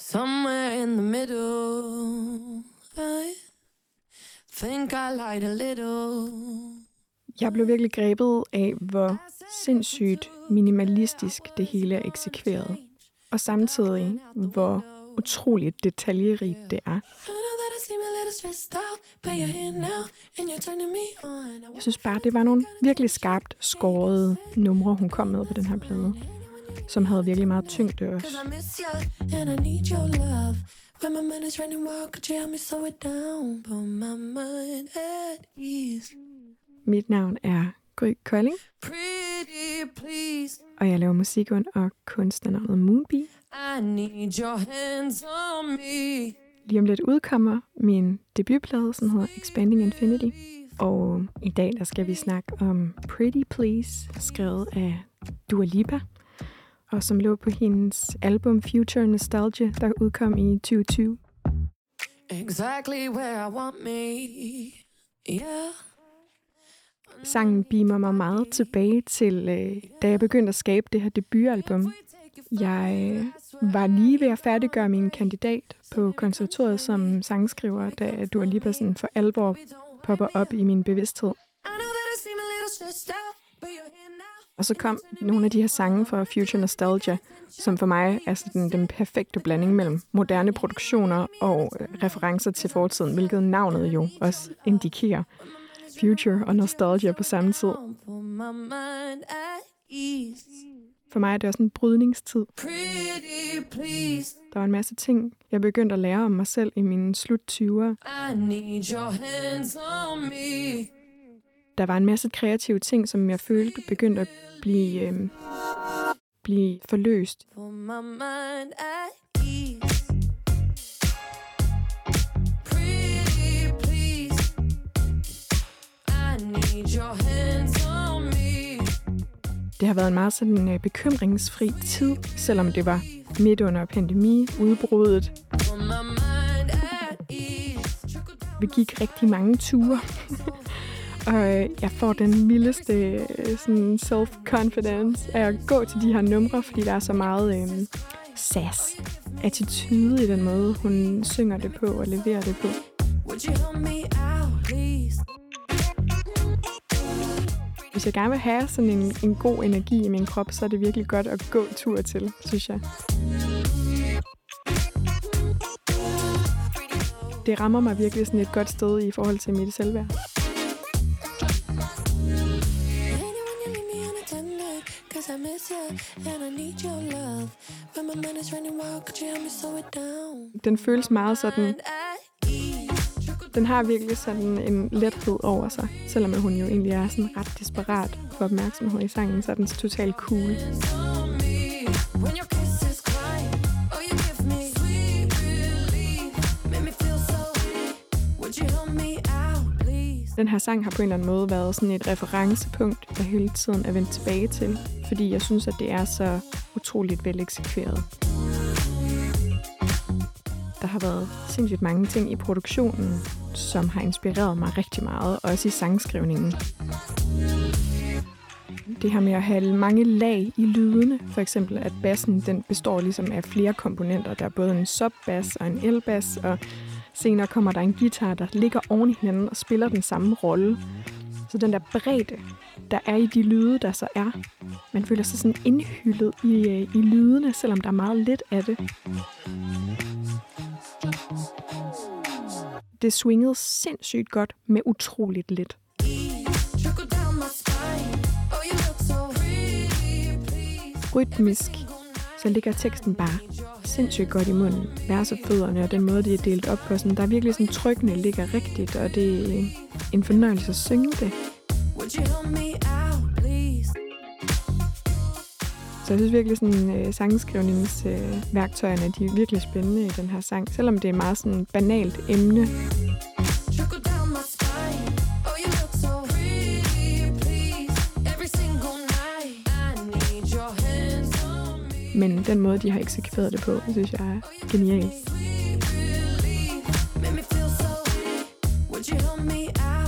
Somewhere in the middle, I think I lied a little. Jeg blev virkelig grebet af, hvor sindssygt minimalistisk det hele er eksekveret. Og samtidig, hvor utroligt detaljerigt det er. Jeg synes bare, det var nogle virkelig skarpt skårede numre, hun kom med på den her plade. Som havde virkelig meget tyngde også. Cause I miss you, and I need your love. When my mind is running wild, could you help me slow it down? Put my mind at ease. Mit navn er Gry Kolding, Pretty please, og jeg laver musik under kunstnernavnet Moonbee. I need your hands on me. Lige om lidt udkommer min debutplade, som hedder Expanding Infinity. Og i dag der skal vi snakke om Pretty Please, skrevet af Dua Lipa, og som lå på hendes album Future Nostalgia, der udkom i 2020. Exactly where I want me. Yeah. Sangen beamer mig meget tilbage til, øh, da jeg begyndte at skabe det her debutalbum. Jeg øh, var lige ved at færdiggøre min kandidat på konservatoriet som sangskriver, da Dua Lipa sådan for alvor popper op i min bevidsthed. I know that I seem a little stressed out, Og så kom nogle af de her sange fra Future Nostalgia, som for mig er sådan den perfekte blanding mellem moderne produktioner og øh, referencer til fortiden, hvilket navnet jo også indikerer. Future og Nostalgia på samme tid. For mig er det også en brydningstid. Der var en masse ting, jeg begyndte at lære om mig selv i mine slut 20'er. Der var en masse kreative ting, som jeg følte begyndte at blive, øh, blive forløst. Det har været en meget sådan øh, bekymringsfri tid, selvom det var midt under pandemiudbruddet. Vi gik rigtig mange ture. og øh, jeg får den vildeste øh, sådan self-confidence af at gå til de her numre, fordi der er så meget øh, sass, attitude i den måde, hun synger det på og leverer det på. Would you help me out, please? Hvis jeg gerne vil have sådan en, en god energi i min krop, så er det virkelig godt at gå tur til, synes jeg. Det rammer mig virkelig sådan et godt sted i forhold til mit selvværd. Den føles meget sådan, den har virkelig sådan en lethed over sig. Selvom hun jo egentlig er sådan ret desperat for opmærksomhed i sangen, så er den totalt cool. When your Den her sang har på en eller anden måde været sådan et referencepunkt, jeg hele tiden er vendt tilbage til, fordi jeg synes, at det er så utroligt vel eksekveret. Der har været sindssygt mange ting i produktionen, som har inspireret mig rigtig meget, også i sangskrivningen. Det her med at have mange lag i lydene, for eksempel at bassen den består ligesom af flere komponenter. Der er både en subbass og en elbass, og senere kommer der en guitar, der ligger oven i hinanden og spiller den samme rolle. Så den der bredde, der er i de lyde, der så er, man føler sig sådan indhyllet i, øh, i lydene, selvom der er meget lidt af det. Det swingede sindssygt godt med utroligt lidt. Rytmisk, så ligger teksten bare sindssygt godt i munden. Vers og fødderne og den måde, de er delt op på. Sådan, der er virkelig sådan trykkene ligger rigtigt, og det er en fornøjelse at synge det. Så jeg synes virkelig, sådan øh, sangskrivningsværktøjerne, øh, de er virkelig spændende i den her sang. Selvom det er meget sådan banalt emne, men den måde, de har eksekveret det på, synes jeg er genialt. Would you help me out,